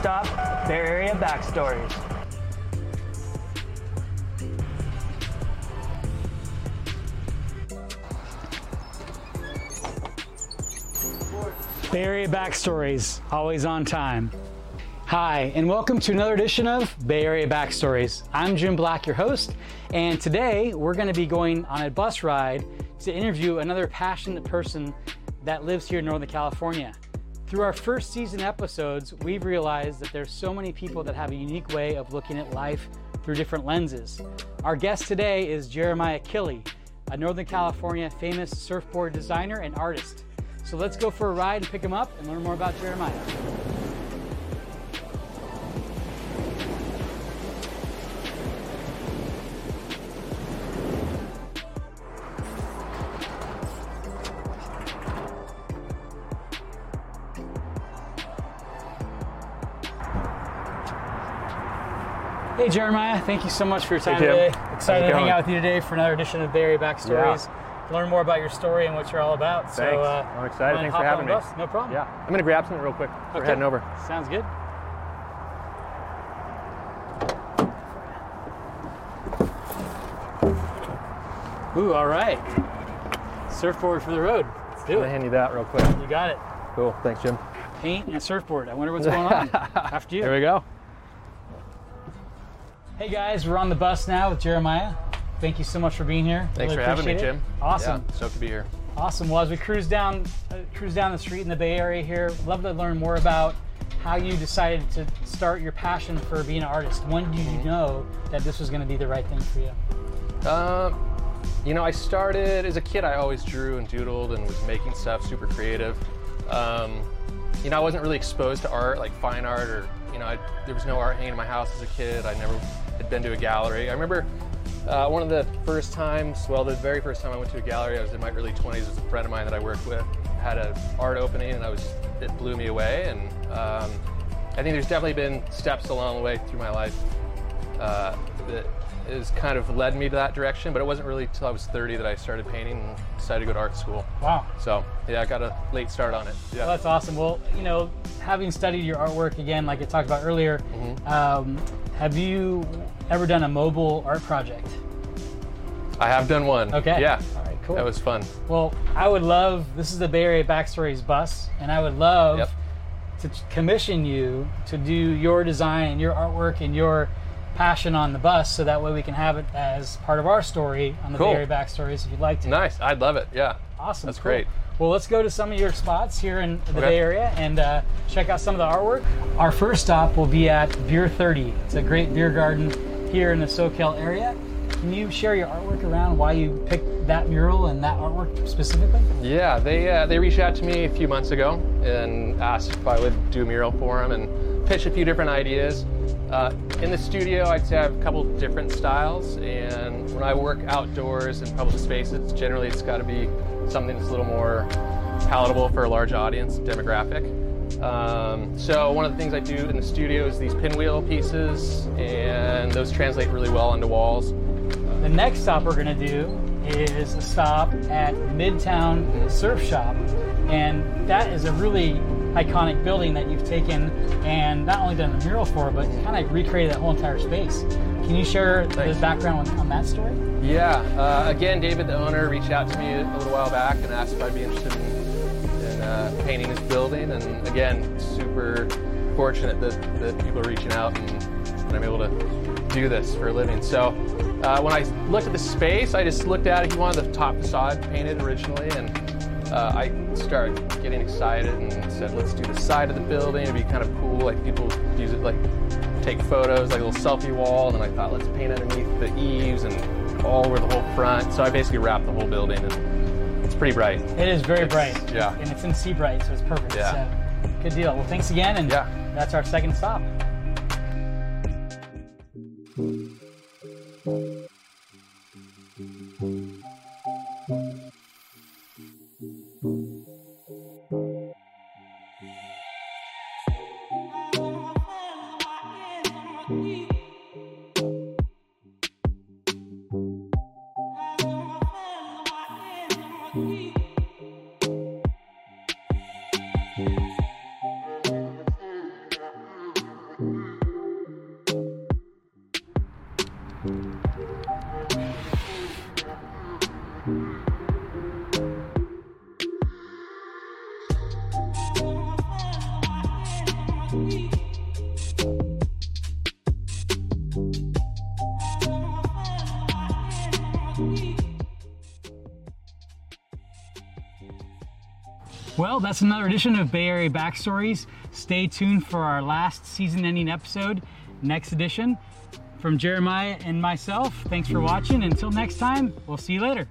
stop, Bay Area Backstories. Bay Area Backstories, always on time. Hi, and welcome to another edition of Bay Area Backstories. I'm Jim Black, your host, and today we're going to be going on a bus ride to interview another passionate person that lives here in Northern California. Through our first season episodes, we've realized that there's so many people that have a unique way of looking at life through different lenses. Our guest today is Jeremiah Kille, a Northern California famous surfboard designer and artist. So let's go for a ride and pick him up and learn more about Jeremiah. Hey Jeremiah, thank you so much for your time Hey, today. Excited to hang out with you today for another edition of Area Backstories. Learn more about your story and what you're all about. So, Thanks. uh, I'm excited. Thanks for having me. bus? No problem. Yeah, I'm gonna grab something real quick. We're heading over. Sounds good. Ooh, all right. Surfboard for the road. Let's I'm do gonna it. hand you that real quick. You got it. Cool. Thanks, Jim. Paint and surfboard. I wonder what's going on. After you. There we go. Hey guys, we're on the bus now with Jeremiah. Thank you so much for being here. Thanks Really for having me, it. Jim. Awesome. Yeah, stoked to be here. Awesome. Well, as we cruise down, uh, cruise down the street in the Bay Area here, love to learn more about how you decided to start your passion for being an artist. When did you Mm-hmm. know that this was going to be the right thing for you? Um, you know, I started as a kid. I always drew and doodled and was making stuff super creative. Um, you know, I wasn't really exposed to art, like fine art, or you know, I, there was no art hanging in my house as a kid. I never had been to a gallery. I remember uh, one of the first times, well, the very first time I went to a gallery, I was in my early 20s. It was a friend of mine that I worked with had an art opening, and I was it blew me away. And um, I think there's definitely been steps along the way through my life uh, that has kind of led me to that direction. But it wasn't really until I was 30 that I started painting and decided to go to art school. Wow. So yeah, I got a late start on it. Yeah. Well, that's awesome. Well, you know, having studied your artwork again, like I talked about earlier, Mm-hmm. um, have you ever done a mobile art project? I have done one. Okay. Yeah. All right, cool. That was fun. Well, I would love, this is the Bay Area Backstories bus, and I would love Yep. to commission you to do your design and your artwork and your passion on the bus so that way we can have it as part of our story on the Cool. Bay Area Backstories if you'd like to. Nice. I'd love it. Yeah. Awesome. That's cool. great. Well, let's go to some of your spots here in the Okay. Bay Area and uh, check out some of the artwork. Our first stop will be at Beer 30. It's a great beer garden here in the Soquel area. Can you share your artwork around why you picked that mural and that artwork specifically? Yeah, they uh, they reached out to me a few months ago and asked if I would do a mural for them and pitch a few different ideas. Uh, in the studio, I'd say I have a couple different styles, and when I work outdoors in public spaces, generally it's got to be something that's a little more palatable for a large audience demographic. Um, so one of the things I do in the studio is these pinwheel pieces, and those translate really well onto walls. The next stop we're going to do is a stop at Midtown Surf Shop. And that is a really iconic building that you've taken and not only done a mural for, but kind of recreated that whole entire space. Can you share Thanks. the background on, on that story? Yeah, uh, again, David, the owner, reached out to me a little while back and asked if I'd be interested in, in uh, painting this building. And again, super fortunate that, that people are reaching out and, and I'm able to do this for a living. So uh, when I looked at the space, I just looked at it. He wanted the top facade painted originally, and uh, I started getting excited and said, let's do the side of the building. It'd be kind of cool, like people use it like take photos, like a little selfie wall. And I thought, let's paint underneath the eaves and all over the whole front. So I basically wrapped the whole building, and it's pretty bright. It is very it's, bright. Yeah. And it's in Seabright, so it's perfect. Yeah. So, good deal. Well, thanks again. And yeah. that's our second stop. Thank you. We Well, that's another edition of Bay Area Backstories. Stay tuned for our last season ending episode, next edition. From Jeremiah and myself, thanks for watching. Until next time, we'll see you later.